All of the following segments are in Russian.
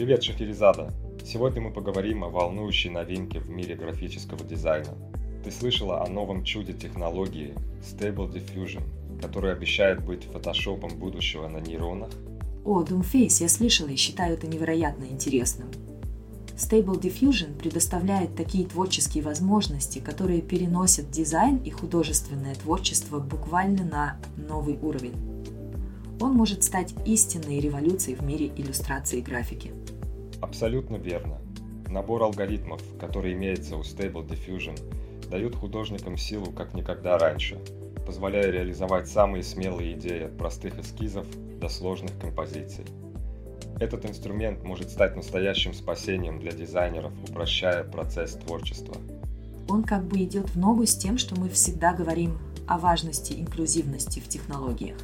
Привет, Шахерезада! Сегодня мы поговорим о волнующей новинке в мире графического дизайна. Ты слышала о новом чуде технологии Stable Diffusion, который обещает быть фотошопом будущего на нейронах? О, Doomface я слышала и считаю это невероятно интересным. Stable Diffusion предоставляет такие творческие возможности, которые переносят дизайн и художественное творчество буквально на новый уровень. Он может стать истинной революцией в мире иллюстрации и графики. Абсолютно верно. Набор алгоритмов, который имеется у Stable Diffusion, дают художникам силу как никогда раньше, позволяя реализовать самые смелые идеи от простых эскизов до сложных композиций. Этот инструмент может стать настоящим спасением для дизайнеров, упрощая процесс творчества. Он как бы идет в ногу с тем, что мы всегда говорим о важности инклюзивности в технологиях.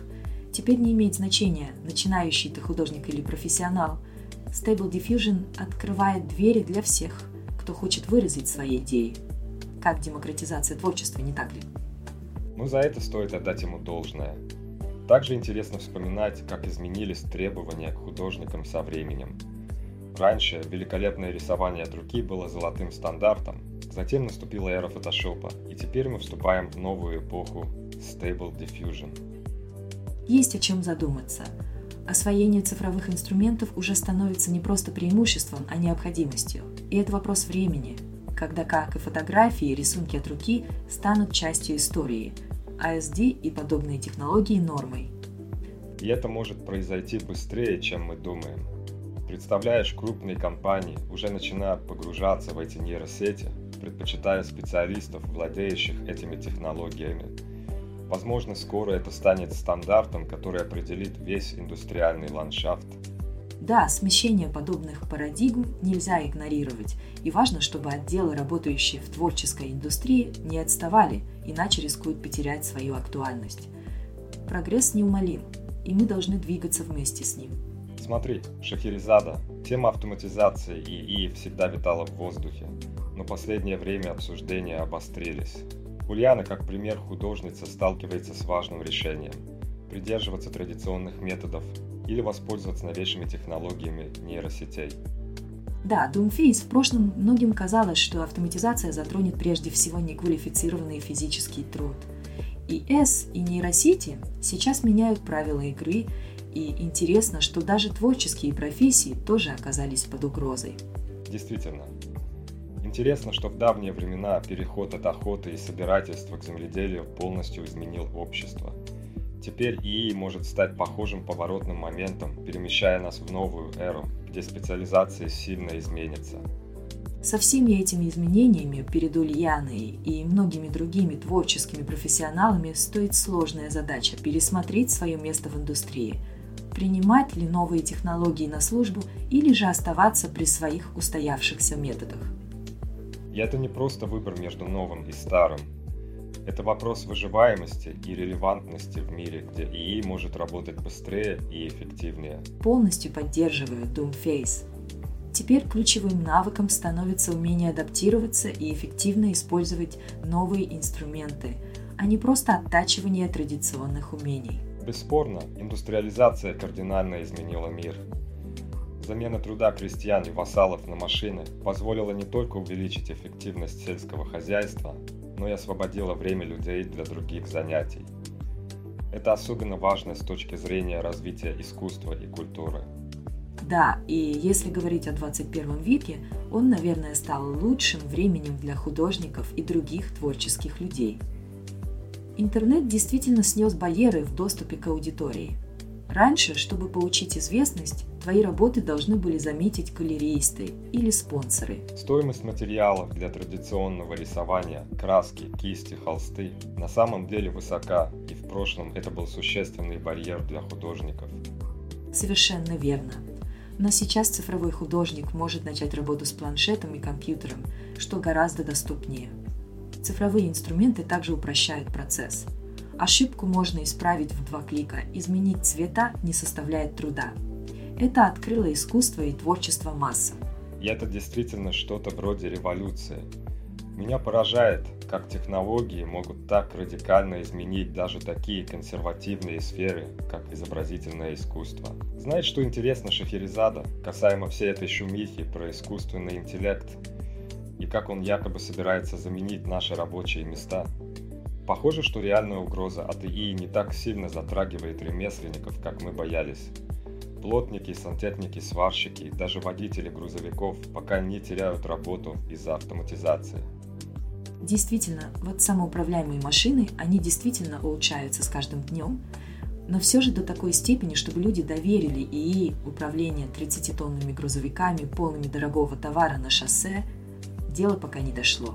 Теперь не имеет значения, начинающий ты художник или профессионал – Stable Diffusion открывает двери для всех, кто хочет выразить свои идеи. Как демократизация творчества, не так ли? Ну, за это стоит отдать ему должное. Также интересно вспоминать, как изменились требования к художникам со временем. Раньше великолепное рисование от руки было золотым стандартом, затем наступила эра фотошопа, и теперь мы вступаем в новую эпоху Stable Diffusion. Есть о чем задуматься – освоение цифровых инструментов уже становится не просто преимуществом, а необходимостью. И это вопрос времени, когда, как и фотографии, рисунки от руки станут частью истории, ASD и подобные технологии нормой. И это может произойти быстрее, чем мы думаем. Представляешь, крупные компании уже начинают погружаться в эти нейросети, предпочитая специалистов, владеющих этими технологиями, Возможно, скоро это станет стандартом, который определит весь индустриальный ландшафт. Да, смещение подобных парадигм нельзя игнорировать, и важно, чтобы отделы, работающие в творческой индустрии, не отставали, иначе рискуют потерять свою актуальность. Прогресс неумолим, и мы должны двигаться вместе с ним. Смотри, Шахерезада, тема автоматизации и ИИ всегда витала в воздухе, но последнее время обсуждения обострились. Ульяна, как пример художница, сталкивается с важным решением – придерживаться традиционных методов или воспользоваться новейшими технологиями нейросетей. Да, Doomface в прошлом многим казалось, что автоматизация затронет прежде всего неквалифицированный физический труд. И S, и нейросети сейчас меняют правила игры, и интересно, что даже творческие профессии тоже оказались под угрозой. Действительно, Интересно, что в давние времена переход от охоты и собирательства к земледелию полностью изменил общество. Теперь ИИ может стать похожим поворотным моментом, перемещая нас в новую эру, где специализация сильно изменится. Со всеми этими изменениями перед Ульяной и многими другими творческими профессионалами стоит сложная задача пересмотреть свое место в индустрии, принимать ли новые технологии на службу или же оставаться при своих устоявшихся методах. И это не просто выбор между новым и старым. Это вопрос выживаемости и релевантности в мире, где ИИ может работать быстрее и эффективнее. Полностью поддерживаю Doomface. Теперь ключевым навыком становится умение адаптироваться и эффективно использовать новые инструменты, а не просто оттачивание традиционных умений. Бесспорно, индустриализация кардинально изменила мир. Замена труда крестьян и вассалов на машины позволила не только увеличить эффективность сельского хозяйства, но и освободила время людей для других занятий. Это особенно важно с точки зрения развития искусства и культуры. Да, и если говорить о 21 веке, он, наверное, стал лучшим временем для художников и других творческих людей. Интернет действительно снес барьеры в доступе к аудитории – Раньше, чтобы получить известность, твои работы должны были заметить галеристы или спонсоры. Стоимость материалов для традиционного рисования, краски, кисти, холсты на самом деле высока, и в прошлом это был существенный барьер для художников. Совершенно верно. Но сейчас цифровой художник может начать работу с планшетом и компьютером, что гораздо доступнее. Цифровые инструменты также упрощают процесс. Ошибку можно исправить в два клика, изменить цвета не составляет труда. Это открыло искусство и творчество массам. И это действительно что-то вроде революции. Меня поражает, как технологии могут так радикально изменить даже такие консервативные сферы, как изобразительное искусство. Знаете, что интересно Шахерезада касаемо всей этой шумихи про искусственный интеллект и как он якобы собирается заменить наши рабочие места? Похоже, что реальная угроза от ИИ не так сильно затрагивает ремесленников, как мы боялись. Плотники, сантехники, сварщики, даже водители грузовиков пока не теряют работу из-за автоматизации. Действительно, вот самоуправляемые машины, они действительно улучшаются с каждым днем, но все же до такой степени, чтобы люди доверили ИИ управление 30-тонными грузовиками, полными дорогого товара на шоссе, дело пока не дошло.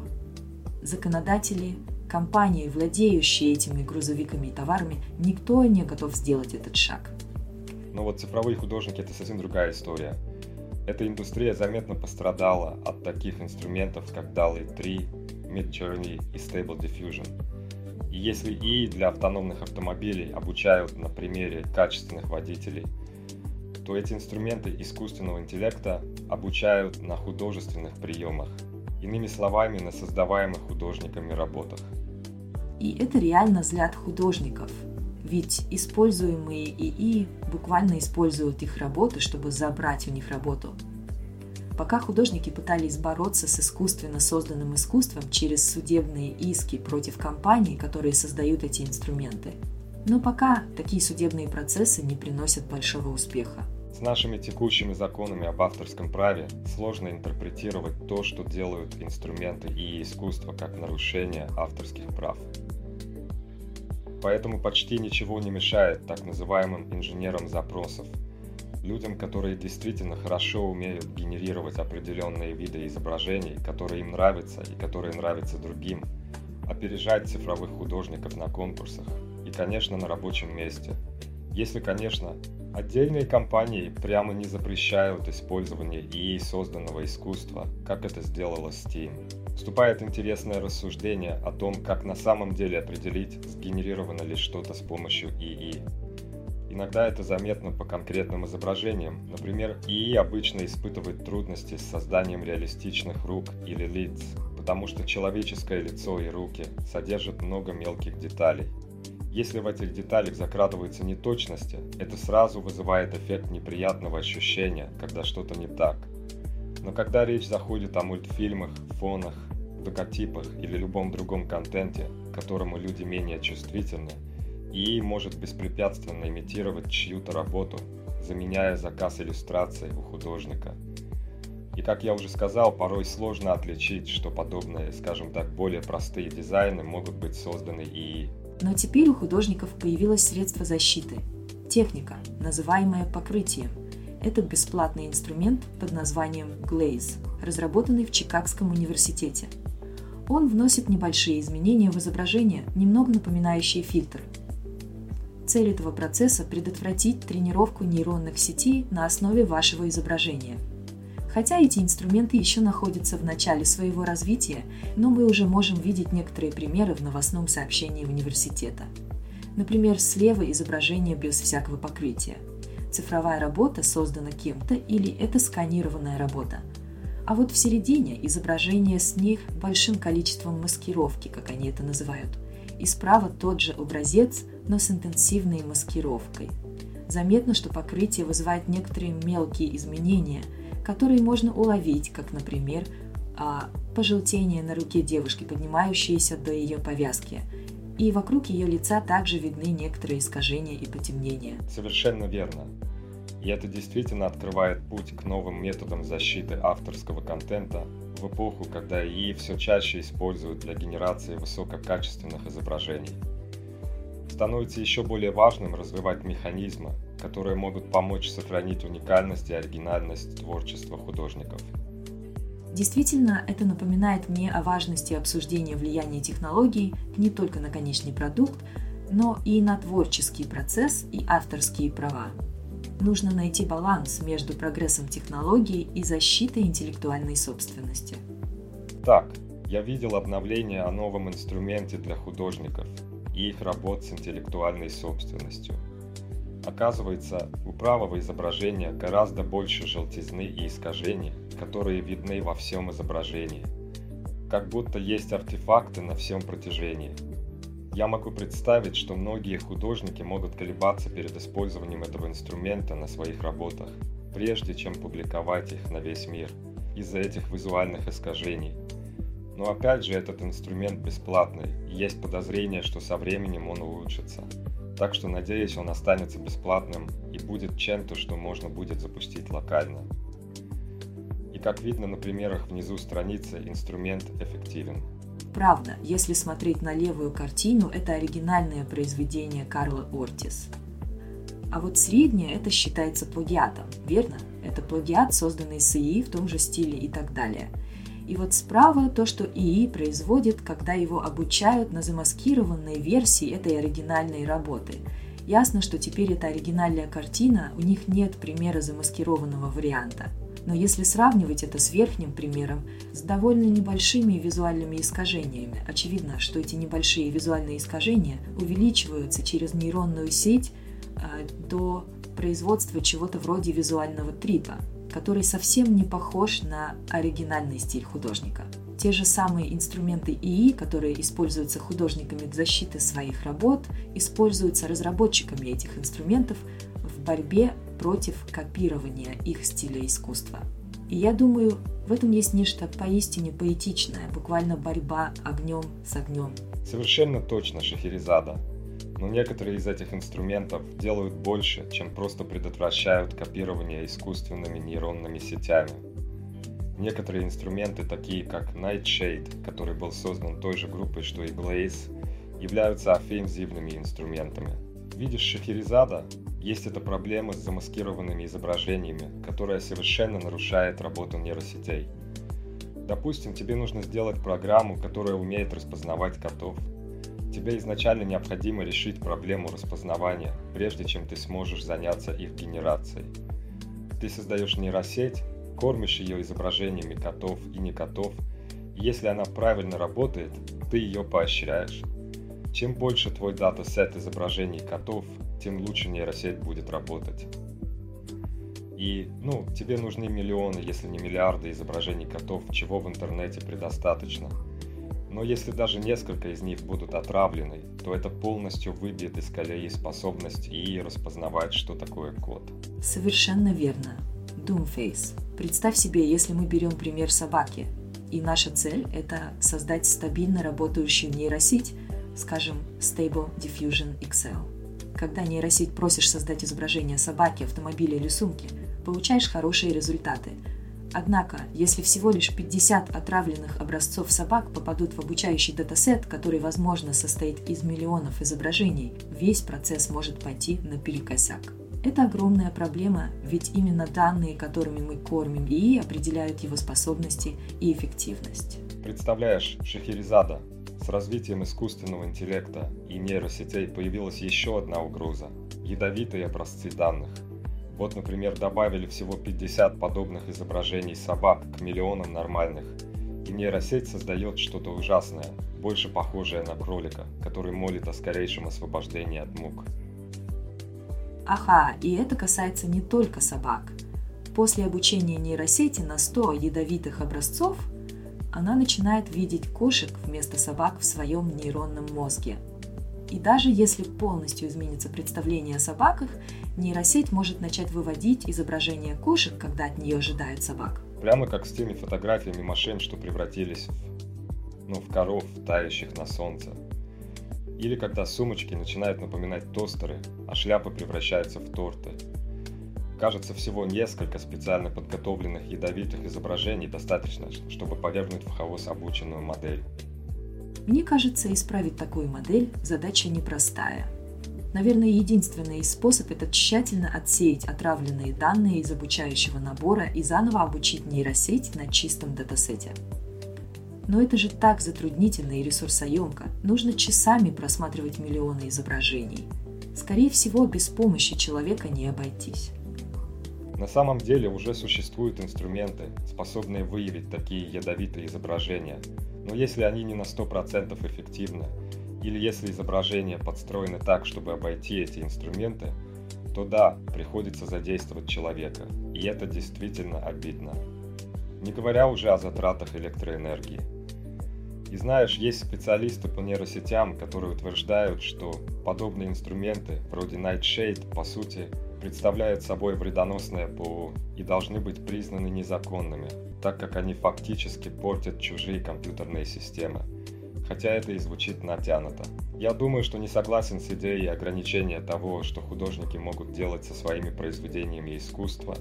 Законодатели, компании, владеющие этими грузовиками и товарами, никто не готов сделать этот шаг. Но вот цифровые художники – это совсем другая история. Эта индустрия заметно пострадала от таких инструментов, как DALL-E 3, Midjourney и Stable Diffusion. И если ИИ для автономных автомобилей обучают на примере качественных водителей, то эти инструменты искусственного интеллекта обучают на художественных приемах, иными словами, на создаваемых художниками работах. И это реально взгляд художников, ведь используемые ИИ буквально используют их работы, чтобы забрать у них работу – Пока художники пытались бороться с искусственно созданным искусством через судебные иски против компаний, которые создают эти инструменты. Но пока такие судебные процессы не приносят большого успеха. С нашими текущими законами об авторском праве сложно интерпретировать то, что делают инструменты и искусство как нарушение авторских прав. Поэтому почти ничего не мешает так называемым инженерам запросов – людям, которые действительно хорошо умеют генерировать определенные виды изображений, которые им нравятся и которые нравятся другим, опережать цифровых художников на конкурсах и, конечно, на рабочем месте. Если, конечно, отдельные компании прямо не запрещают использование ИИ созданного искусства, как это сделала Steam. Вступает интересное рассуждение о том, как на самом деле определить, сгенерировано ли что-то с помощью ИИ. Иногда это заметно по конкретным изображениям. Например, ИИ обычно испытывает трудности с созданием реалистичных рук или лиц, потому что человеческое лицо и руки содержат много мелких деталей. Если в этих деталях закрадываются неточности, это сразу вызывает эффект неприятного ощущения, когда что-то не так. Но когда речь заходит о мультфильмах, фонах, логотипах или любом другом контенте, к которому люди менее чувствительны, и может беспрепятственно имитировать чью-то работу, заменяя заказ иллюстрации у художника. И как я уже сказал, порой сложно отличить, что подобные, скажем так, более простые дизайны могут быть созданы и... Но теперь у художников появилось средство защиты – техника, называемая покрытием. Это бесплатный инструмент под названием Glaze, разработанный в Чикагском университете. Он вносит небольшие изменения в изображение, немного напоминающие фильтр – Цель этого процесса – предотвратить тренировку нейронных сетей на основе вашего изображения. Хотя эти инструменты еще находятся в начале своего развития, но мы уже можем видеть некоторые примеры в новостном сообщении университета. Например, слева изображение без всякого покрытия. Цифровая работа создана кем-то или это сканированная работа. А вот в середине изображение с них большим количеством маскировки, как они это называют. И справа тот же образец, но с интенсивной маскировкой. Заметно, что покрытие вызывает некоторые мелкие изменения, которые можно уловить, как, например, а, пожелтение на руке девушки, поднимающееся до ее повязки, и вокруг ее лица также видны некоторые искажения и потемнения. Совершенно верно. И это действительно открывает путь к новым методам защиты авторского контента в эпоху, когда ИИ все чаще используют для генерации высококачественных изображений становится еще более важным развивать механизмы, которые могут помочь сохранить уникальность и оригинальность творчества художников. Действительно, это напоминает мне о важности обсуждения влияния технологий не только на конечный продукт, но и на творческий процесс и авторские права. нужно найти баланс между прогрессом технологий и защитой интеллектуальной собственности. Так, я видел обновление о новом инструменте для художников и их работ с интеллектуальной собственностью. Оказывается, у правого изображения гораздо больше желтизны и искажений, которые видны во всем изображении. Как будто есть артефакты на всем протяжении – я могу представить, что многие художники могут колебаться перед использованием этого инструмента на своих работах, прежде чем публиковать их на весь мир, из-за этих визуальных искажений. Но опять же, этот инструмент бесплатный, и есть подозрение, что со временем он улучшится. Так что надеюсь, он останется бесплатным и будет чем-то, что можно будет запустить локально. Как видно на примерах внизу страницы, инструмент эффективен. Правда, если смотреть на левую картину, это оригинальное произведение Карла Ортис. А вот среднее это считается плагиатом, верно? Это плагиат, созданный с ИИ в том же стиле и так далее. И вот справа то, что ИИ производит, когда его обучают на замаскированной версии этой оригинальной работы. Ясно, что теперь это оригинальная картина, у них нет примера замаскированного варианта – но если сравнивать это с верхним примером, с довольно небольшими визуальными искажениями, очевидно, что эти небольшие визуальные искажения увеличиваются через нейронную сеть э, до производства чего-то вроде визуального трипа, который совсем не похож на оригинальный стиль художника. Те же самые инструменты ИИ, которые используются художниками для защиты своих работ, используются разработчиками этих инструментов в борьбе против копирования их стиля искусства. И я думаю, в этом есть нечто поистине поэтичное, буквально борьба огнем с огнем. Совершенно точно, Шахерезада. Но некоторые из этих инструментов делают больше, чем просто предотвращают копирование искусственными нейронными сетями. Некоторые инструменты, такие как Nightshade, который был создан той же группой, что и Glaze, являются офензивными инструментами. Видишь Шахерезада есть эта проблема с замаскированными изображениями, которая совершенно нарушает работу нейросетей. Допустим, тебе нужно сделать программу, которая умеет распознавать котов. Тебе изначально необходимо решить проблему распознавания, прежде чем ты сможешь заняться их генерацией. Ты создаешь нейросеть, кормишь ее изображениями котов и не котов, и если она правильно работает, ты ее поощряешь. Чем больше твой датасет изображений котов, тем лучше нейросеть будет работать. И, ну, тебе нужны миллионы, если не миллиарды изображений котов, чего в интернете предостаточно. Но если даже несколько из них будут отравлены, то это полностью выбьет из колеи способность и распознавать, что такое кот. Совершенно верно. Doomface. Представь себе, если мы берем пример собаки, и наша цель – это создать стабильно работающую нейросеть, скажем, Stable Diffusion XL. Когда нейросеть просишь создать изображение собаки, автомобиля или сумки, получаешь хорошие результаты. Однако, если всего лишь 50 отравленных образцов собак попадут в обучающий датасет, который, возможно, состоит из миллионов изображений, весь процесс может пойти наперекосяк. Это огромная проблема, ведь именно данные, которыми мы кормим ИИ, определяют его способности и эффективность. Представляешь, Шахерезада, с развитием искусственного интеллекта и нейросетей появилась еще одна угроза – ядовитые образцы данных. Вот, например, добавили всего 50 подобных изображений собак к миллионам нормальных, и нейросеть создает что-то ужасное, больше похожее на кролика, который молит о скорейшем освобождении от мук. Ага, и это касается не только собак. После обучения нейросети на 100 ядовитых образцов – она начинает видеть кошек вместо собак в своем нейронном мозге. И даже если полностью изменится представление о собаках, нейросеть может начать выводить изображения кошек, когда от нее ожидают собак. Прямо как с теми фотографиями машин, что превратились в, ну, в коров, тающих на солнце. Или когда сумочки начинают напоминать тостеры, а шляпы превращаются в торты – Кажется, всего несколько специально подготовленных ядовитых изображений достаточно, чтобы повергнуть в хаос обученную модель. Мне кажется, исправить такую модель задача непростая. Наверное, единственный способ – это тщательно отсеять отравленные данные из обучающего набора и заново обучить нейросеть на чистом датасете. Но это же так затруднительно и ресурсоемко. Нужно часами просматривать миллионы изображений. Скорее всего, без помощи человека не обойтись. На самом деле уже существуют инструменты, способные выявить такие ядовитые изображения, но если они не на 100% эффективны, или если изображения подстроены так, чтобы обойти эти инструменты, то да, приходится задействовать человека, и это действительно обидно. Не говоря уже о затратах электроэнергии. И знаешь, есть специалисты по нейросетям, которые утверждают, что подобные инструменты, вроде Nightshade, по сути, представляют собой вредоносное ПО и должны быть признаны незаконными, так как они фактически портят чужие компьютерные системы. Хотя это и звучит натянуто. Я думаю, что не согласен с идеей ограничения того, что художники могут делать со своими произведениями искусства,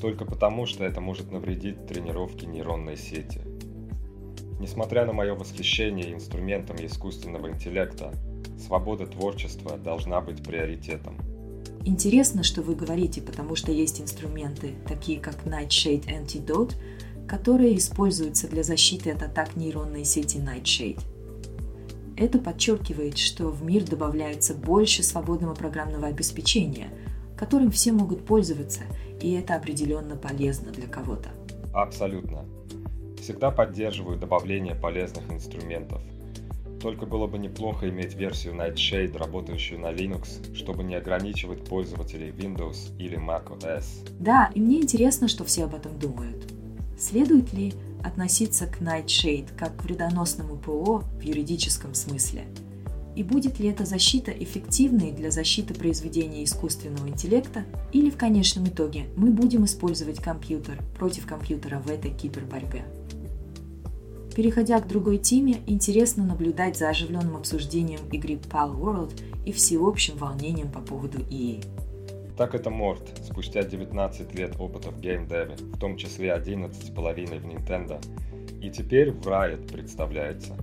только потому, что это может навредить тренировке нейронной сети – Несмотря на мое восхищение инструментами искусственного интеллекта, свобода творчества должна быть приоритетом. Интересно, что вы говорите, потому что есть инструменты, такие как Nightshade Antidote, которые используются для защиты от атак нейронной сети Nightshade. Это подчеркивает, что в мир добавляется больше свободного программного обеспечения, которым все могут пользоваться, и это определенно полезно для кого-то. Абсолютно. Всегда поддерживаю добавление полезных инструментов. Только было бы неплохо иметь версию Nightshade, работающую на Linux, чтобы не ограничивать пользователей Windows или macOS. Да, и мне интересно, что все об этом думают. Следует ли относиться к Nightshade как к вредоносному ПО в юридическом смысле? И будет ли эта защита эффективной для защиты произведения искусственного интеллекта? Или в конечном итоге мы будем использовать компьютер против компьютера в этой киберборьбе? Переходя к другой теме, интересно наблюдать за оживленным обсуждением игры Pal World и всеобщим волнением по поводу EA. Так это Морт, спустя 19 лет опыта в геймдеве, в том числе 11 с половиной в Nintendo, и теперь в Riot представляется.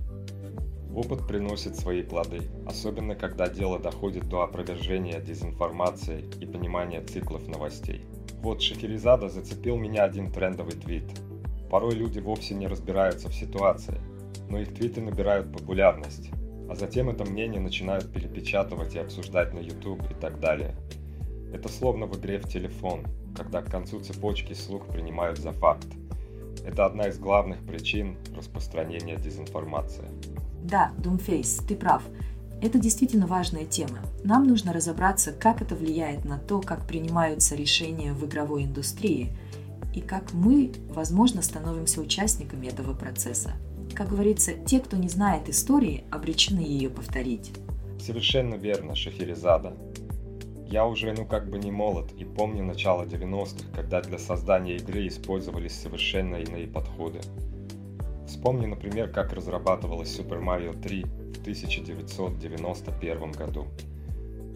Опыт приносит свои плоды, особенно когда дело доходит до опровержения дезинформации и понимания циклов новостей. Вот Шахерезада зацепил меня один трендовый твит – Порой люди вовсе не разбираются в ситуации, но их твиты набирают популярность, а затем это мнение начинают перепечатывать и обсуждать на YouTube и так далее. Это словно в игре в телефон, когда к концу цепочки слух принимают за факт. Это одна из главных причин распространения дезинформации. Да, Doomface, ты прав. Это действительно важная тема. Нам нужно разобраться, как это влияет на то, как принимаются решения в игровой индустрии – и как мы, возможно, становимся участниками этого процесса. Как говорится, те, кто не знает истории, обречены ее повторить. Совершенно верно, Шахерезада. Я уже, ну как бы не молод и помню начало 90-х, когда для создания игры использовались совершенно иные подходы. Вспомни, например, как разрабатывалась Super Mario 3 в 1991 году.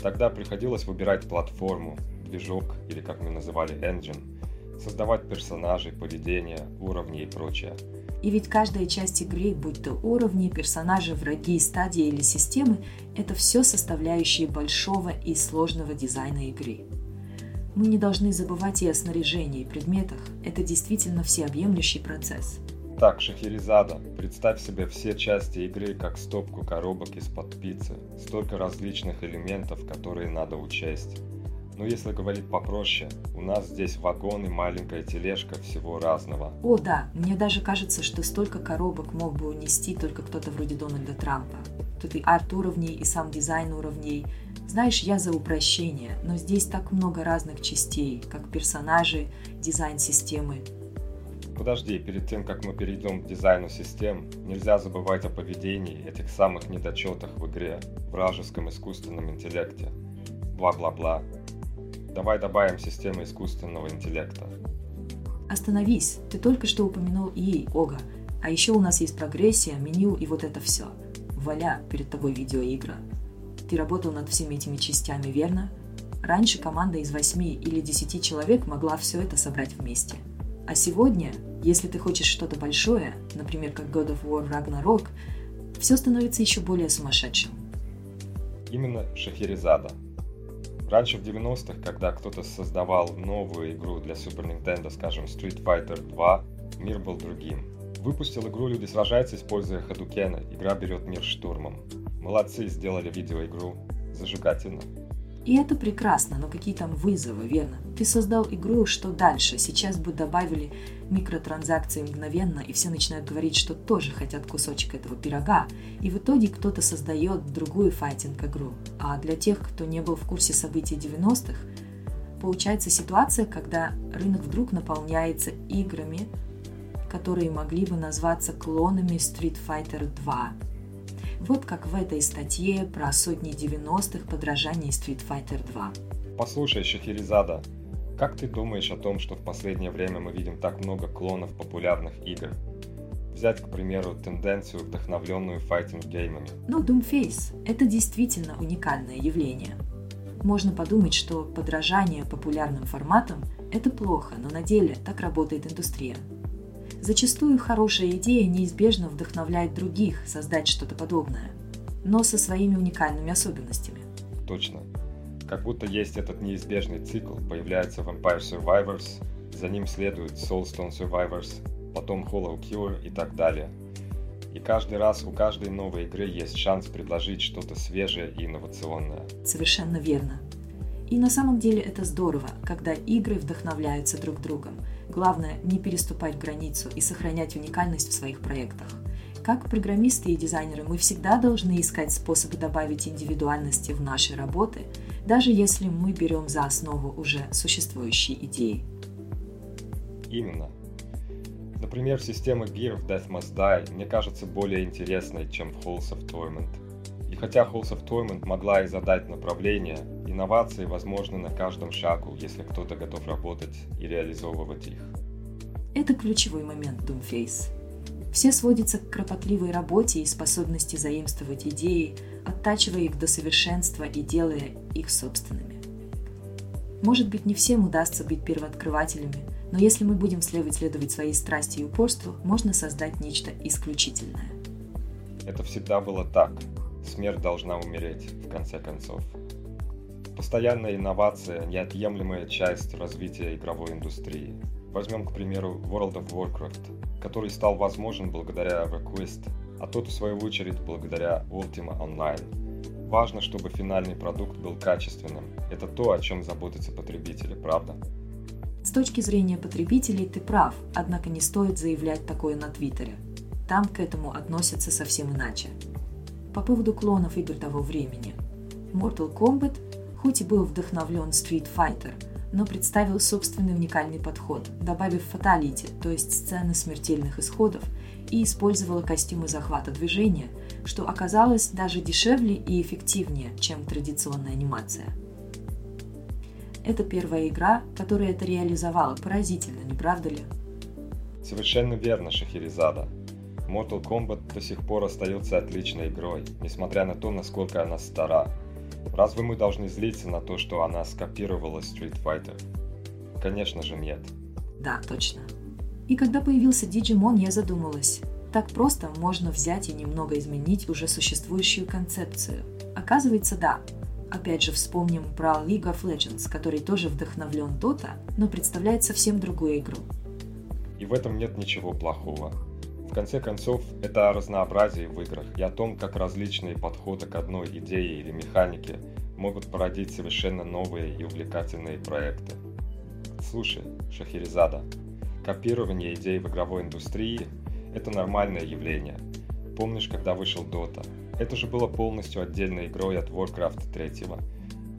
Тогда приходилось выбирать платформу, движок или как мы называли engine – создавать персонажей, поведение, уровни и прочее. И ведь каждая часть игры, будь то уровни, персонажи, враги, стадии или системы, это все составляющие большого и сложного дизайна игры. Мы не должны забывать и о снаряжении, и предметах. Это действительно всеобъемлющий процесс. Так, Шахерезада, представь себе все части игры как стопку коробок из-под пиццы. Столько различных элементов, которые надо учесть. Но ну, если говорить попроще, у нас здесь вагон и маленькая тележка всего разного. О, да, мне даже кажется, что столько коробок мог бы унести только кто-то вроде Дональда Трампа. Тут и арт уровней, и сам дизайн уровней. Знаешь, я за упрощение, но здесь так много разных частей, как персонажи, дизайн системы. Подожди, перед тем, как мы перейдем к дизайну систем, нельзя забывать о поведении этих самых недочетах в игре, вражеском искусственном интеллекте. Бла-бла-бла. Давай добавим систему искусственного интеллекта. Остановись, ты только что упомянул ей, Ога. А еще у нас есть прогрессия, меню и вот это все. Валя, перед тобой видеоигра. Ты работал над всеми этими частями, верно? Раньше команда из 8 или 10 человек могла все это собрать вместе. А сегодня, если ты хочешь что-то большое, например, как God of War Ragnarok, все становится еще более сумасшедшим. Именно Шахерезада – Раньше в 90-х, когда кто-то создавал новую игру для Super Nintendo, скажем, Street Fighter 2, мир был другим. Выпустил игру «Люди сражаются», используя Хадукена. Игра берет мир штурмом. Молодцы, сделали видеоигру. Зажигательно. И это прекрасно, но какие там вызовы, верно? Ты создал игру, что дальше? Сейчас бы добавили микротранзакции мгновенно, и все начинают говорить, что тоже хотят кусочек этого пирога. И в итоге кто-то создает другую файтинг-игру. А для тех, кто не был в курсе событий 90-х, получается ситуация, когда рынок вдруг наполняется играми, которые могли бы назваться клонами Street Fighter 2 вот как в этой статье про сотни 90-х подражаний Street Fighter 2. Послушай, Шахерезада, как ты думаешь о том, что в последнее время мы видим так много клонов популярных игр? Взять, к примеру, тенденцию, вдохновленную файтинг-геймами. Ну, Doomface – это действительно уникальное явление. Можно подумать, что подражание популярным форматам – это плохо, но на деле так работает индустрия. Зачастую хорошая идея неизбежно вдохновляет других создать что-то подобное, но со своими уникальными особенностями. Точно. Как будто есть этот неизбежный цикл. Появляется Vampire Survivors, за ним следует Soulstone Survivors, потом Hollow Cure и так далее. И каждый раз у каждой новой игры есть шанс предложить что-то свежее и инновационное. Совершенно верно. И на самом деле это здорово, когда игры вдохновляются друг другом – Главное не переступать границу и сохранять уникальность в своих проектах. Как программисты и дизайнеры мы всегда должны искать способы добавить индивидуальности в наши работы, даже если мы берем за основу уже существующие идеи. Именно. Например, система Gear в Death Must Die мне кажется более интересной, чем в Halls of Torment. И хотя Halls of Torment могла и задать направление, Инновации возможны на каждом шагу, если кто-то готов работать и реализовывать их. Это ключевой момент Doomface. Все сводится к кропотливой работе и способности заимствовать идеи, оттачивая их до совершенства и делая их собственными. Может быть, не всем удастся быть первооткрывателями, но если мы будем следовать своей страсти и упорству, можно создать нечто исключительное. Это всегда было так. Смерть должна умереть, в конце концов. Постоянная инновация – неотъемлемая часть развития игровой индустрии. Возьмем, к примеру, World of Warcraft, который стал возможен благодаря Request, а тот, в свою очередь, благодаря Ultima Online. Важно, чтобы финальный продукт был качественным. Это то, о чем заботятся потребители, правда? С точки зрения потребителей ты прав, однако не стоит заявлять такое на Твиттере. Там к этому относятся совсем иначе. По поводу клонов игр того времени. Mortal Kombat хоть и был вдохновлен Street Fighter, но представил собственный уникальный подход, добавив фаталити, то есть сцены смертельных исходов, и использовала костюмы захвата движения, что оказалось даже дешевле и эффективнее, чем традиционная анимация. Это первая игра, которая это реализовала. Поразительно, не правда ли? Совершенно верно, Шахерезада. Mortal Kombat до сих пор остается отличной игрой, несмотря на то, насколько она стара – Разве мы должны злиться на то, что она скопировала Street Fighter? Конечно же нет. Да, точно. И когда появился Digimon, я задумалась. Так просто можно взять и немного изменить уже существующую концепцию. Оказывается, да. Опять же, вспомним про League of Legends, который тоже вдохновлен Dota, но представляет совсем другую игру. И в этом нет ничего плохого. Конце концов, это о разнообразии в играх и о том, как различные подходы к одной идее или механике могут породить совершенно новые и увлекательные проекты. Слушай, Шахерезада, копирование идей в игровой индустрии – это нормальное явление. Помнишь, когда вышел Dota? Это же было полностью отдельной игрой от Warcraft 3.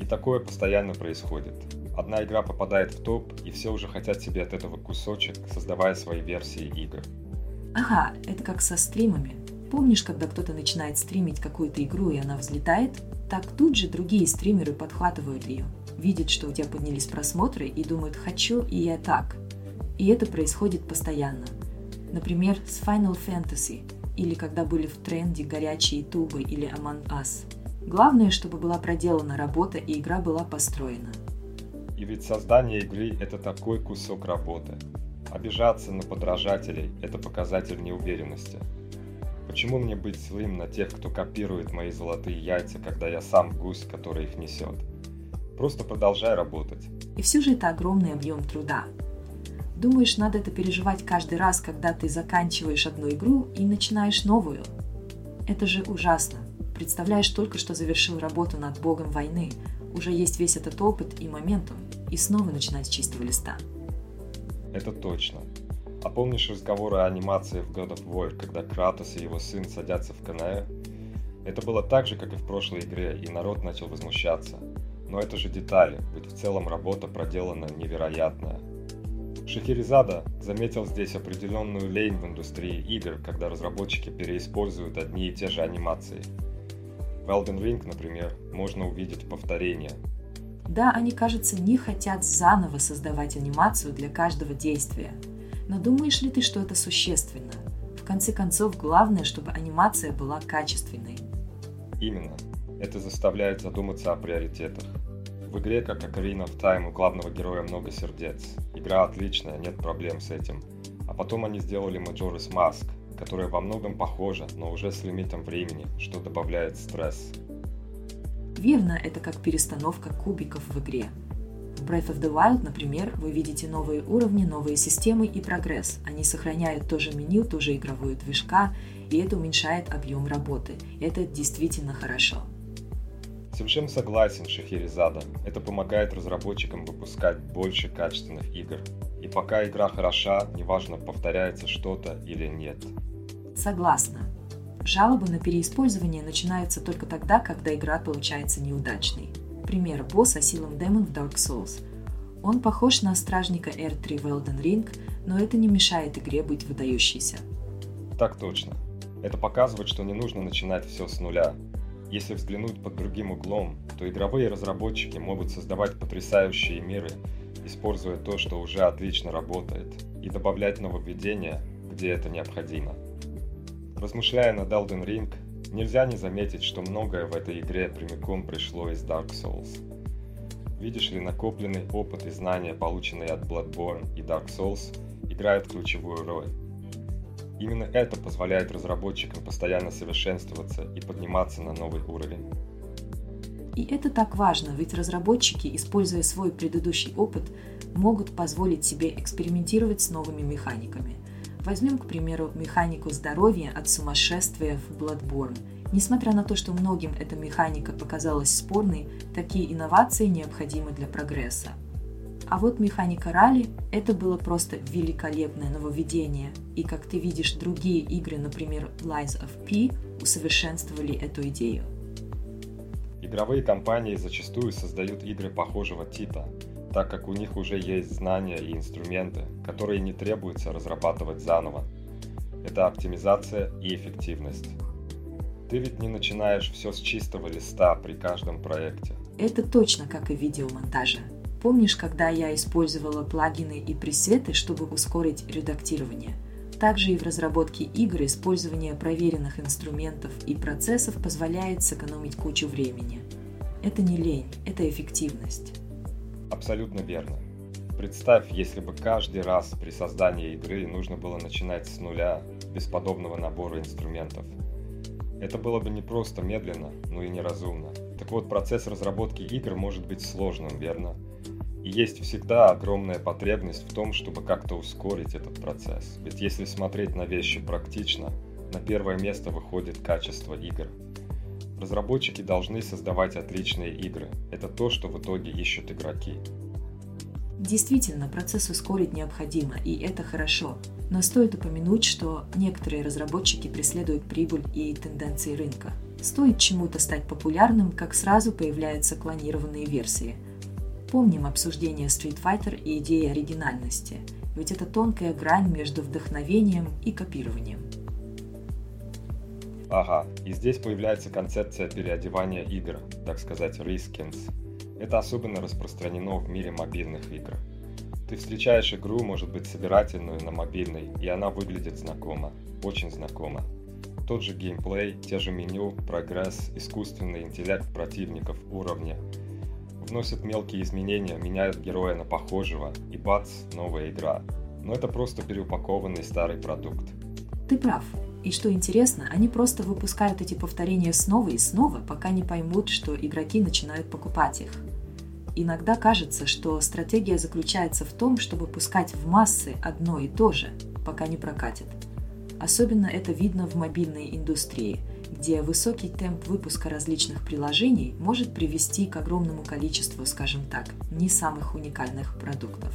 И такое постоянно происходит. Одна игра попадает в топ, и все уже хотят себе от этого кусочек, создавая свои версии игр. Ага, это как со стримами. Помнишь, когда кто-то начинает стримить какую-то игру и она взлетает? Так тут же другие стримеры подхватывают ее, видят, что у тебя поднялись просмотры и думают «хочу, и я так». И это происходит постоянно. Например, с Final Fantasy, или когда были в тренде горячие тубы или Among Us. Главное, чтобы была проделана работа и игра была построена. И ведь создание игры – это такой кусок работы. Обижаться на подражателей – это показатель неуверенности. Почему мне быть злым на тех, кто копирует мои золотые яйца, когда я сам гусь, который их несет? Просто продолжай работать. И все же это огромный объем труда. Думаешь, надо это переживать каждый раз, когда ты заканчиваешь одну игру и начинаешь новую? Это же ужасно. Представляешь, только что завершил работу над богом войны, уже есть весь этот опыт и моментум, и снова начинать с чистого листа. Это точно. А помнишь разговоры о анимации в God of War, когда Кратос и его сын садятся в КНР? Это было так же, как и в прошлой игре, и народ начал возмущаться. Но это же детали, ведь в целом работа проделана невероятная. Шахерезада заметил здесь определенную лень в индустрии игр, когда разработчики переиспользуют одни и те же анимации. В Elden Ring, например, можно увидеть повторение. Да, они, кажется, не хотят заново создавать анимацию для каждого действия. Но думаешь ли ты, что это существенно? В конце концов, главное, чтобы анимация была качественной. Именно. Это заставляет задуматься о приоритетах. В игре, как Ocarina of Time, у главного героя много сердец. Игра отличная, нет проблем с этим. А потом они сделали Majora's Mask, которая во многом похожа, но уже с лимитом времени, что добавляет стресс. Верно, это как перестановка кубиков в игре. В Breath of the Wild, например, вы видите новые уровни, новые системы и прогресс. Они сохраняют то же меню, ту же игровую движка, и это уменьшает объем работы. Это действительно хорошо. Совершенно согласен, Шахерезада. Это помогает разработчикам выпускать больше качественных игр. И пока игра хороша, неважно, повторяется что-то или нет. Согласна. Жалобы на переиспользование начинаются только тогда, когда игра получается неудачной. Пример босса силам демон в Dark Souls. Он похож на стражника R3 в Elden Ring, но это не мешает игре быть выдающейся. Так точно. Это показывает, что не нужно начинать все с нуля, если взглянуть под другим углом, то игровые разработчики могут создавать потрясающие миры, используя то, что уже отлично работает, и добавлять нововведения, где это необходимо. Размышляя над Elden Ring, нельзя не заметить, что многое в этой игре прямиком пришло из Dark Souls. Видишь ли, накопленный опыт и знания, полученные от Bloodborne и Dark Souls, играют ключевую роль. Именно это позволяет разработчикам постоянно совершенствоваться и подниматься на новый уровень. И это так важно, ведь разработчики, используя свой предыдущий опыт, могут позволить себе экспериментировать с новыми механиками. Возьмем, к примеру, механику здоровья от сумасшествия в Bloodborne. Несмотря на то, что многим эта механика показалась спорной, такие инновации необходимы для прогресса. А вот механика ралли – это было просто великолепное нововведение. И как ты видишь, другие игры, например, Lies of P, усовершенствовали эту идею. Игровые компании зачастую создают игры похожего типа, так как у них уже есть знания и инструменты, которые не требуется разрабатывать заново. Это оптимизация и эффективность. Ты ведь не начинаешь все с чистого листа при каждом проекте. Это точно как и в видеомонтаже. Помнишь, когда я использовала плагины и пресеты, чтобы ускорить редактирование? Также и в разработке игр использование проверенных инструментов и процессов позволяет сэкономить кучу времени. Это не лень, это эффективность. Абсолютно верно. Представь, если бы каждый раз при создании игры нужно было начинать с нуля, без подобного набора инструментов. Это было бы не просто медленно, но и неразумно. Так вот, процесс разработки игр может быть сложным, верно? И есть всегда огромная потребность в том, чтобы как-то ускорить этот процесс. Ведь если смотреть на вещи практично, на первое место выходит качество игр. Разработчики должны создавать отличные игры. Это то, что в итоге ищут игроки. Действительно, процесс ускорить необходимо, и это хорошо. Но стоит упомянуть, что некоторые разработчики преследуют прибыль и тенденции рынка. Стоит чему-то стать популярным, как сразу появляются клонированные версии – Помним обсуждение Street Fighter и идеи оригинальности, ведь это тонкая грань между вдохновением и копированием. Ага, и здесь появляется концепция переодевания игр, так сказать, reskins. Это особенно распространено в мире мобильных игр. Ты встречаешь игру, может быть, собирательную на мобильной, и она выглядит знакомо, очень знакомо. Тот же геймплей, те же меню, прогресс, искусственный интеллект противников, уровни – вносят мелкие изменения, меняют героя на похожего, и бац, новая игра. Но это просто переупакованный старый продукт. Ты прав. И что интересно, они просто выпускают эти повторения снова и снова, пока не поймут, что игроки начинают покупать их. Иногда кажется, что стратегия заключается в том, чтобы пускать в массы одно и то же, пока не прокатит. Особенно это видно в мобильной индустрии, где высокий темп выпуска различных приложений может привести к огромному количеству, скажем так, не самых уникальных продуктов.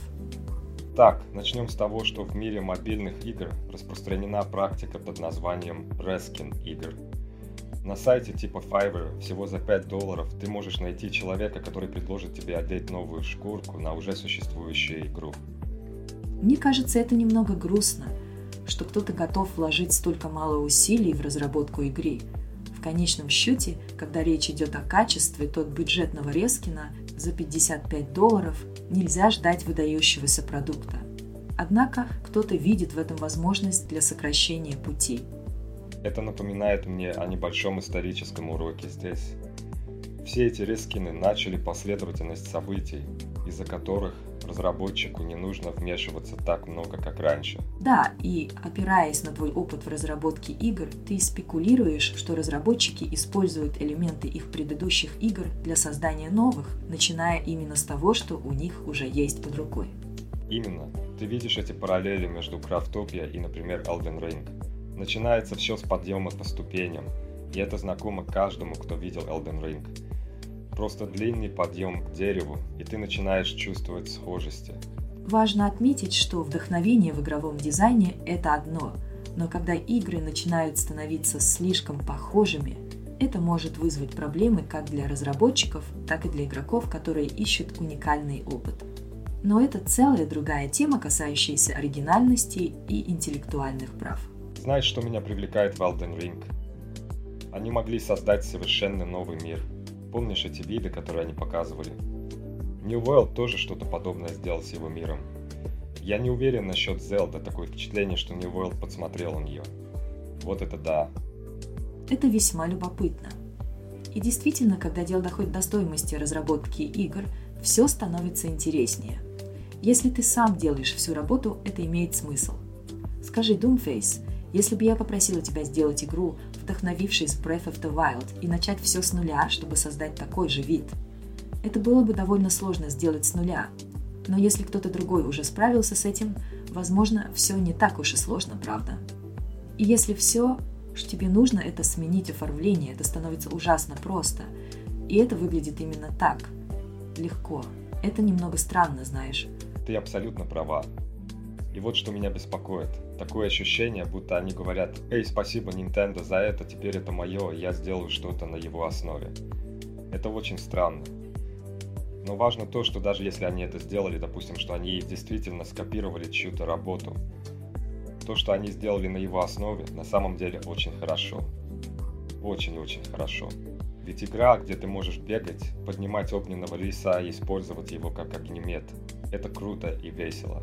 Так, начнем с того, что в мире мобильных игр распространена практика под названием Reskin игр. На сайте типа Fiverr всего за 5 долларов ты можешь найти человека, который предложит тебе одеть новую шкурку на уже существующую игру. Мне кажется, это немного грустно, что кто-то готов вложить столько мало усилий в разработку игры. В конечном счете, когда речь идет о качестве, тот бюджетного Рескина за 55 долларов нельзя ждать выдающегося продукта. Однако кто-то видит в этом возможность для сокращения пути. Это напоминает мне о небольшом историческом уроке здесь. Все эти рискины начали последовательность событий, из-за которых разработчику не нужно вмешиваться так много, как раньше. Да, и опираясь на твой опыт в разработке игр, ты спекулируешь, что разработчики используют элементы их предыдущих игр для создания новых, начиная именно с того, что у них уже есть под рукой. Именно. Ты видишь эти параллели между Крафтопия и, например, Elden Ring. Начинается все с подъема по ступеням, и это знакомо каждому, кто видел Elden Ring. Просто длинный подъем к дереву, и ты начинаешь чувствовать схожести. Важно отметить, что вдохновение в игровом дизайне – это одно, но когда игры начинают становиться слишком похожими, это может вызвать проблемы как для разработчиков, так и для игроков, которые ищут уникальный опыт. Но это целая другая тема, касающаяся оригинальности и интеллектуальных прав. Знаешь, что меня привлекает в Elden Ring? Они могли создать совершенно новый мир – Помнишь эти виды, которые они показывали? New World тоже что-то подобное сделал с его миром. Я не уверен насчет Zelda, такое впечатление, что New World подсмотрел на нее. Вот это да. Это весьма любопытно. И действительно, когда дело доходит до стоимости разработки игр, все становится интереснее. Если ты сам делаешь всю работу, это имеет смысл. Скажи, Doomface, если бы я попросила тебя сделать игру, вдохновившись Breath of the Wild, и начать все с нуля, чтобы создать такой же вид, это было бы довольно сложно сделать с нуля. Но если кто-то другой уже справился с этим, возможно, все не так уж и сложно, правда? И если все, что тебе нужно, это сменить оформление, это становится ужасно просто. И это выглядит именно так. Легко. Это немного странно, знаешь. Ты абсолютно права. И вот что меня беспокоит. Такое ощущение, будто они говорят, «Эй, спасибо Nintendo за это, теперь это мое, я сделаю что-то на его основе». Это очень странно. Но важно то, что даже если они это сделали, допустим, что они действительно скопировали чью-то работу, то, что они сделали на его основе, на самом деле очень хорошо. Очень-очень хорошо. Ведь игра, где ты можешь бегать, поднимать огненного лиса и использовать его как огнемет, это круто и весело.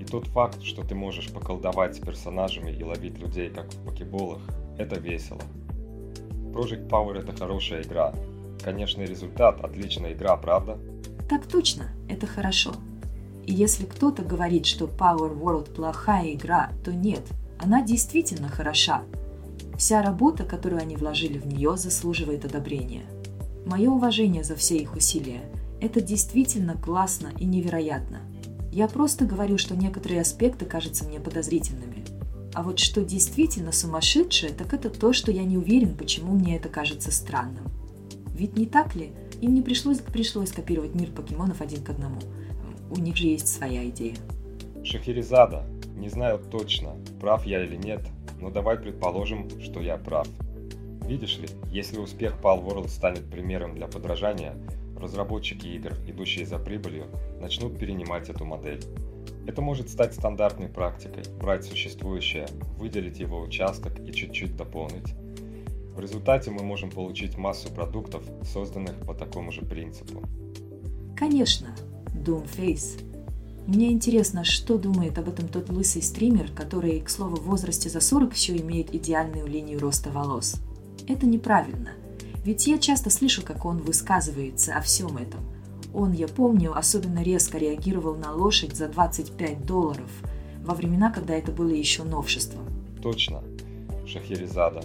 И тот факт, что ты можешь поколдовать с персонажами и ловить людей, как в покеболах, это весело. Project Power это хорошая игра. Конечный результат – отличная игра, правда? Так точно, это хорошо. И если кто-то говорит, что Power World плохая игра, то нет, она действительно хороша. Вся работа, которую они вложили в нее, заслуживает одобрения. Мое уважение за все их усилия. Это действительно классно и невероятно. Я просто говорю, что некоторые аспекты кажутся мне подозрительными. А вот что действительно сумасшедшее, так это то, что я не уверен, почему мне это кажется странным. Ведь не так ли? Им не пришлось, пришлось копировать мир покемонов один к одному. У них же есть своя идея. Шахерезада. Не знаю точно, прав я или нет, но давай предположим, что я прав. Видишь ли, если успех Pal World станет примером для подражания, разработчики игр, идущие за прибылью, начнут перенимать эту модель. Это может стать стандартной практикой – брать существующее, выделить его участок и чуть-чуть дополнить. В результате мы можем получить массу продуктов, созданных по такому же принципу. Конечно, Doomface. Мне интересно, что думает об этом тот лысый стример, который, к слову, в возрасте за 40 все имеет идеальную линию роста волос. Это неправильно – ведь я часто слышу, как он высказывается о всем этом. Он, я помню, особенно резко реагировал на лошадь за 25 долларов во времена, когда это было еще новшеством. Точно, Шахерезада.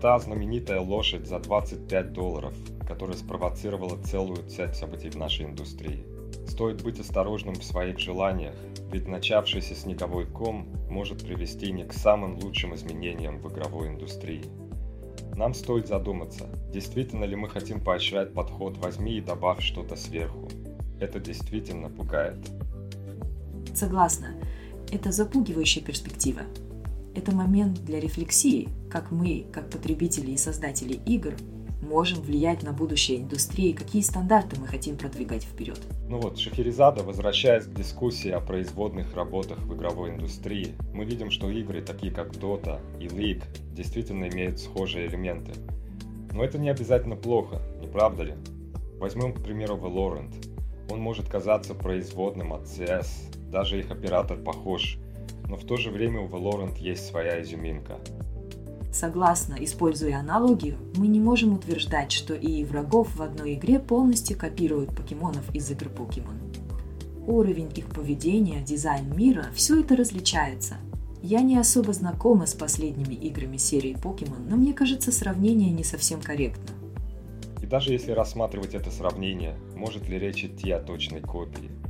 Та знаменитая лошадь за 25 долларов, которая спровоцировала целую цепь событий в нашей индустрии. Стоит быть осторожным в своих желаниях, ведь начавшийся снеговой ком может привести не к самым лучшим изменениям в игровой индустрии. Нам стоит задуматься, действительно ли мы хотим поощрять подход «возьми и добавь что-то сверху». Это действительно пугает. Согласна. Это запугивающая перспектива. Это момент для рефлексии, как мы, как потребители и создатели игр, можем влиять на будущее индустрии, какие стандарты мы хотим продвигать вперед. Ну вот, Шахерезада, возвращаясь к дискуссии о производных работах в игровой индустрии, мы видим, что игры, такие как Dota и League, действительно имеют схожие элементы. Но это не обязательно плохо, не правда ли? Возьмем, к примеру, Valorant. Он может казаться производным от CS, даже их оператор похож, но в то же время у Valorant есть своя изюминка – Согласно, используя аналогию, мы не можем утверждать, что и врагов в одной игре полностью копируют покемонов из игр Покемон. Уровень их поведения, дизайн мира – все это различается. Я не особо знакома с последними играми серии Покемон, но мне кажется, сравнение не совсем корректно. И даже если рассматривать это сравнение, может ли речь идти о точной копии –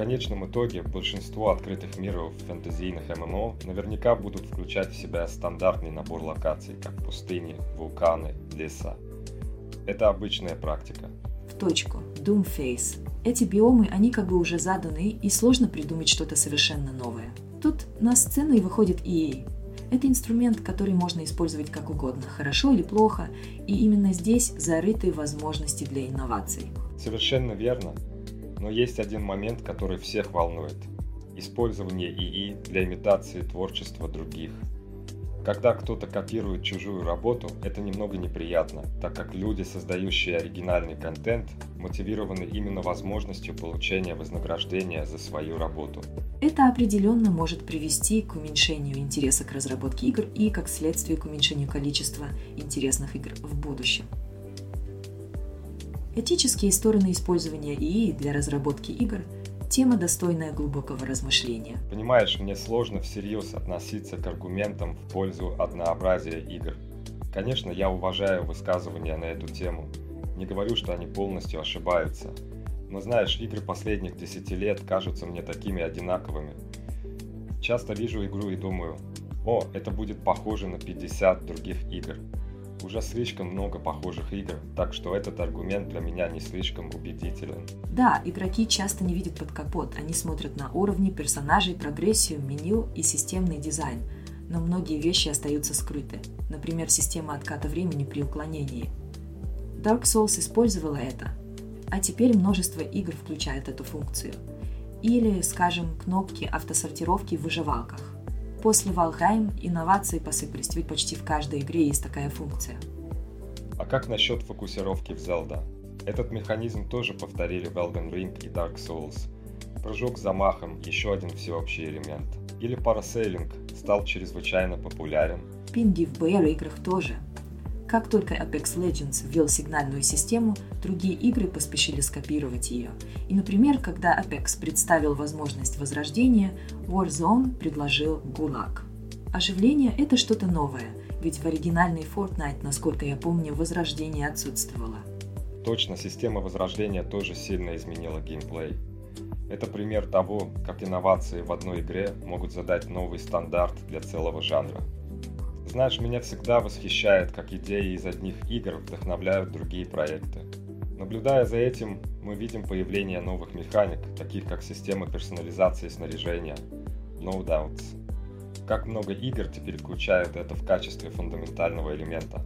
конечном итоге большинство открытых миров фэнтезийных ММО наверняка будут включать в себя стандартный набор локаций, как пустыни, вулканы, леса. Это обычная практика. В точку. Doomface. Эти биомы, они как бы уже заданы, и сложно придумать что-то совершенно новое. Тут на сцену и выходит EA. Это инструмент, который можно использовать как угодно, хорошо или плохо, и именно здесь зарыты возможности для инноваций. Совершенно верно. Но есть один момент, который всех волнует. Использование ИИ для имитации творчества других. Когда кто-то копирует чужую работу, это немного неприятно, так как люди, создающие оригинальный контент, мотивированы именно возможностью получения вознаграждения за свою работу. Это определенно может привести к уменьшению интереса к разработке игр и, как следствие, к уменьшению количества интересных игр в будущем. Этические стороны использования ИИ для разработки игр – тема, достойная глубокого размышления. Понимаешь, мне сложно всерьез относиться к аргументам в пользу однообразия игр. Конечно, я уважаю высказывания на эту тему. Не говорю, что они полностью ошибаются. Но знаешь, игры последних 10 лет кажутся мне такими одинаковыми. Часто вижу игру и думаю, о, это будет похоже на 50 других игр уже слишком много похожих игр, так что этот аргумент для меня не слишком убедителен. Да, игроки часто не видят под капот, они смотрят на уровни персонажей, прогрессию, меню и системный дизайн, но многие вещи остаются скрыты, например, система отката времени при уклонении. Dark Souls использовала это, а теперь множество игр включает эту функцию. Или, скажем, кнопки автосортировки в выживалках. После Valheim инновации посыпались, ведь почти в каждой игре есть такая функция. А как насчет фокусировки в Zelda? Этот механизм тоже повторили в Elden Ring и Dark Souls. Прыжок с замахом – еще один всеобщий элемент. Или парасейлинг стал чрезвычайно популярен. Пинги в BR играх тоже – как только Apex Legends ввел сигнальную систему, другие игры поспешили скопировать ее. И, например, когда Apex представил возможность возрождения, Warzone предложил Gulag. Оживление – это что-то новое, ведь в оригинальной Fortnite, насколько я помню, возрождение отсутствовало. Точно, система возрождения тоже сильно изменила геймплей. Это пример того, как инновации в одной игре могут задать новый стандарт для целого жанра. Знаешь, меня всегда восхищает, как идеи из одних игр вдохновляют другие проекты. Наблюдая за этим, мы видим появление новых механик, таких как система персонализации снаряжения, No Doubts. Как много игр теперь включают это в качестве фундаментального элемента.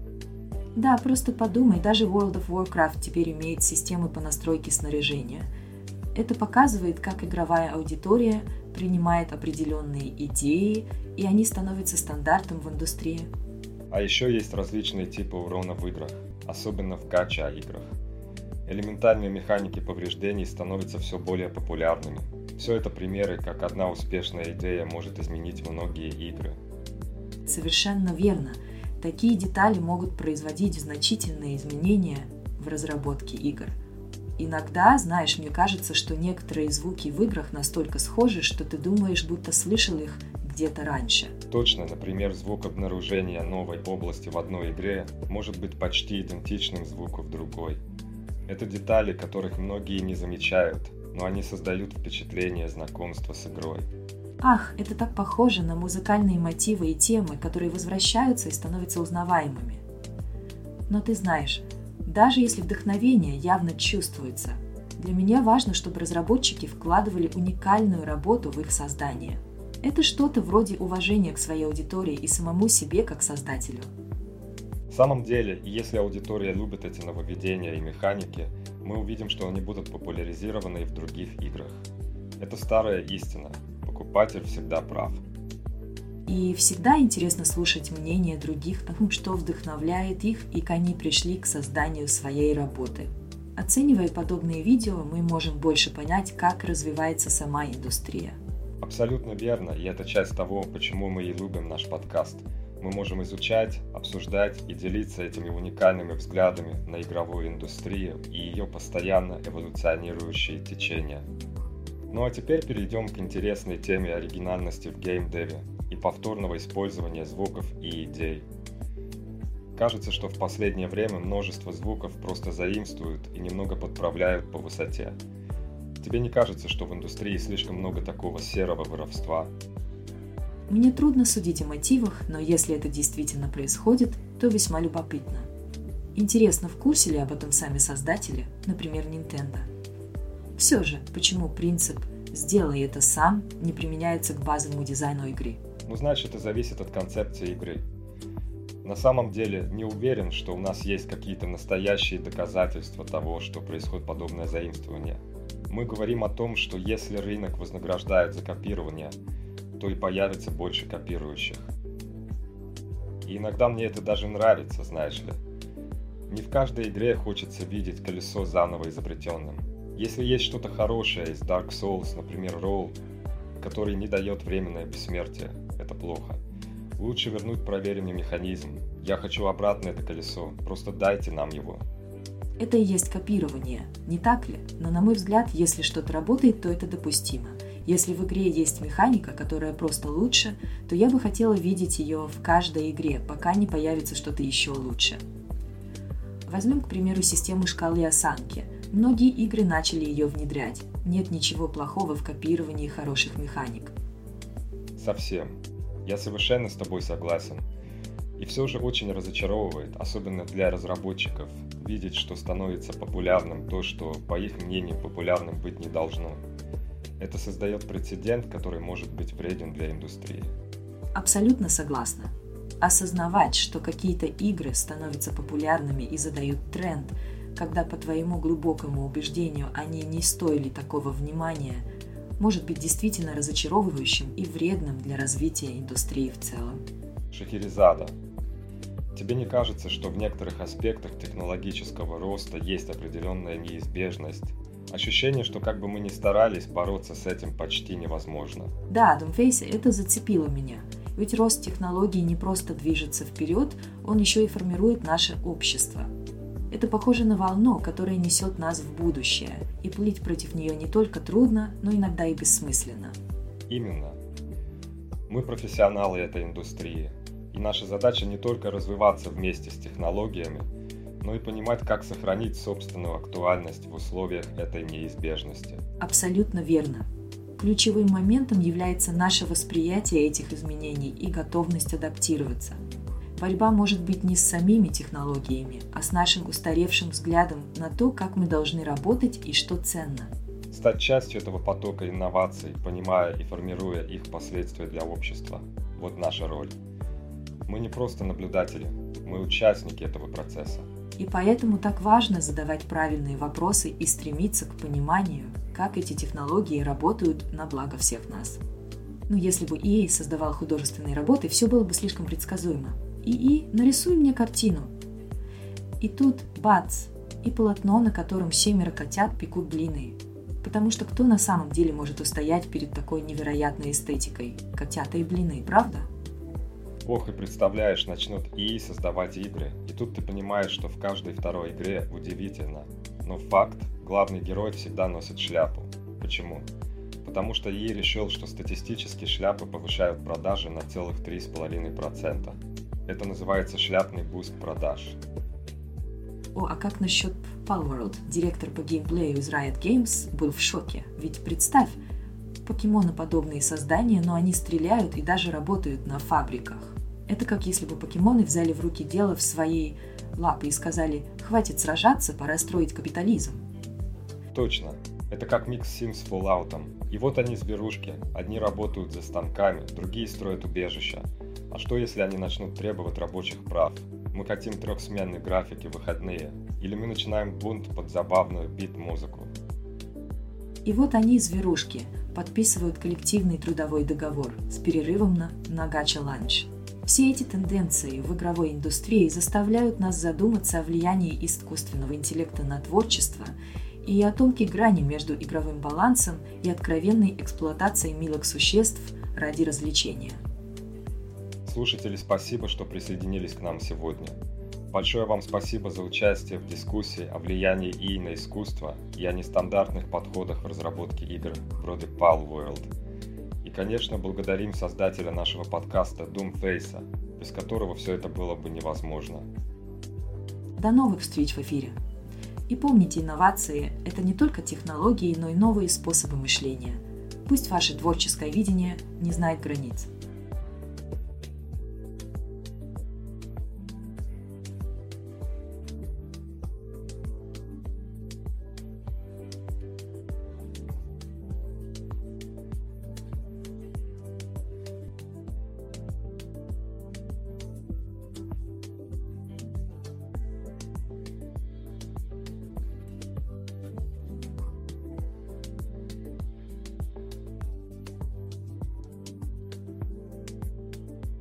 Да, просто подумай, даже World of Warcraft теперь имеет системы по настройке снаряжения. Это показывает, как игровая аудитория принимает определенные идеи и они становятся стандартом в индустрии. А еще есть различные типы урона в играх, особенно в гача играх. Элементарные механики повреждений становятся все более популярными. Все это примеры, как одна успешная идея может изменить многие игры. Совершенно верно. Такие детали могут производить значительные изменения в разработке игр. Иногда, знаешь, мне кажется, что некоторые звуки в играх настолько схожи, что ты думаешь, будто слышал их где-то раньше. Точно, например, звук обнаружения новой области в одной игре может быть почти идентичным звуку в другой. Это детали, которых многие не замечают, но они создают впечатление знакомства с игрой. Ах, это так похоже на музыкальные мотивы и темы, которые возвращаются и становятся узнаваемыми. Но ты знаешь, даже если вдохновение явно чувствуется, для меня важно, чтобы разработчики вкладывали уникальную работу в их создание. Это что-то вроде уважения к своей аудитории и самому себе как создателю. В самом деле, если аудитория любит эти нововведения и механики, мы увидим, что они будут популяризированы и в других играх. Это старая истина. Покупатель всегда прав. И всегда интересно слушать мнение других о том, что вдохновляет их и как они пришли к созданию своей работы. Оценивая подобные видео, мы можем больше понять, как развивается сама индустрия. Абсолютно верно, и это часть того, почему мы и любим наш подкаст – мы можем изучать, обсуждать и делиться этими уникальными взглядами на игровую индустрию и ее постоянно эволюционирующие течения. Ну а теперь перейдем к интересной теме оригинальности в геймдеве и повторного использования звуков и идей. Кажется, что в последнее время множество звуков просто заимствуют и немного подправляют по высоте. Тебе не кажется, что в индустрии слишком много такого серого воровства, мне трудно судить о мотивах, но если это действительно происходит, то весьма любопытно. Интересно, в курсе ли об этом сами создатели, например, Nintendo? Все же, почему принцип «сделай это сам» не применяется к базовому дизайну игры? Ну, значит, это зависит от концепции игры. На самом деле не уверен, что у нас есть какие-то настоящие доказательства того, что происходит подобное заимствование. Мы говорим о том, что если рынок вознаграждает за копирование, то и появится больше копирующих. И иногда мне это даже нравится, знаешь ли. Не в каждой игре хочется видеть колесо заново изобретенным. Если есть что-то хорошее из Dark Souls, например, Roll, который не дает временное бессмертие, это плохо. Лучше вернуть проверенный механизм. Я хочу обратно это колесо, просто дайте нам его. Это и есть копирование, не так ли? Но на мой взгляд, если что-то работает, то это допустимо – если в игре есть механика, которая просто лучше, то я бы хотела видеть ее в каждой игре, пока не появится что-то еще лучше. Возьмем, к примеру, систему шкалы осанки. Многие игры начали ее внедрять. Нет ничего плохого в копировании хороших механик. Совсем. Я совершенно с тобой согласен. И все же очень разочаровывает, особенно для разработчиков, видеть, что становится популярным то, что, по их мнению, популярным быть не должно. Это создает прецедент, который может быть вреден для индустрии. Абсолютно согласна. Осознавать, что какие-то игры становятся популярными и задают тренд, когда по твоему глубокому убеждению они не стоили такого внимания, может быть действительно разочаровывающим и вредным для развития индустрии в целом. Шахерезада. Тебе не кажется, что в некоторых аспектах технологического роста есть определенная неизбежность, Ощущение, что как бы мы ни старались, бороться с этим почти невозможно. Да, Думфейси, это зацепило меня. Ведь рост технологий не просто движется вперед, он еще и формирует наше общество. Это похоже на волну, которая несет нас в будущее, и плыть против нее не только трудно, но иногда и бессмысленно. Именно. Мы профессионалы этой индустрии, и наша задача не только развиваться вместе с технологиями, но и понимать, как сохранить собственную актуальность в условиях этой неизбежности. Абсолютно верно. Ключевым моментом является наше восприятие этих изменений и готовность адаптироваться. Борьба может быть не с самими технологиями, а с нашим устаревшим взглядом на то, как мы должны работать и что ценно. Стать частью этого потока инноваций, понимая и формируя их последствия для общества – вот наша роль. Мы не просто наблюдатели, мы участники этого процесса. И поэтому так важно задавать правильные вопросы и стремиться к пониманию, как эти технологии работают на благо всех нас. Ну, если бы EA создавал художественные работы, все было бы слишком предсказуемо. ИИ, нарисуй мне картину. И тут бац, и полотно, на котором семеро котят пекут блины. Потому что кто на самом деле может устоять перед такой невероятной эстетикой? Котята и блины, правда? Ох, и представляешь, начнут и создавать игры. И тут ты понимаешь, что в каждой второй игре удивительно. Но факт, главный герой всегда носит шляпу. Почему? Потому что AI решил, что статистически шляпы повышают продажи на целых 3,5%. Это называется шляпный boost продаж. О, а как насчет Palworld? Директор по геймплею из Riot Games был в шоке. Ведь представь, покемоноподобные создания, но они стреляют и даже работают на фабриках. Это как если бы покемоны взяли в руки дело в свои лапы и сказали «хватит сражаться, пора строить капитализм». Точно. Это как микс Sims с Fallout. И вот они зверушки. Одни работают за станками, другие строят убежища. А что если они начнут требовать рабочих прав? Мы хотим трехсменной графики выходные. Или мы начинаем бунт под забавную бит-музыку. И вот они, зверушки, подписывают коллективный трудовой договор с перерывом на, на гача-ланч. Все эти тенденции в игровой индустрии заставляют нас задуматься о влиянии искусственного интеллекта на творчество и о тонкой грани между игровым балансом и откровенной эксплуатацией милых существ ради развлечения. Слушатели, спасибо, что присоединились к нам сегодня. Большое вам спасибо за участие в дискуссии о влиянии ИИ на искусство и о нестандартных подходах в разработке игр вроде Pal World. Конечно, благодарим создателя нашего подкаста Doomface, без которого все это было бы невозможно. До новых встреч в эфире! И помните, инновации – это не только технологии, но и новые способы мышления. Пусть ваше творческое видение не знает границ –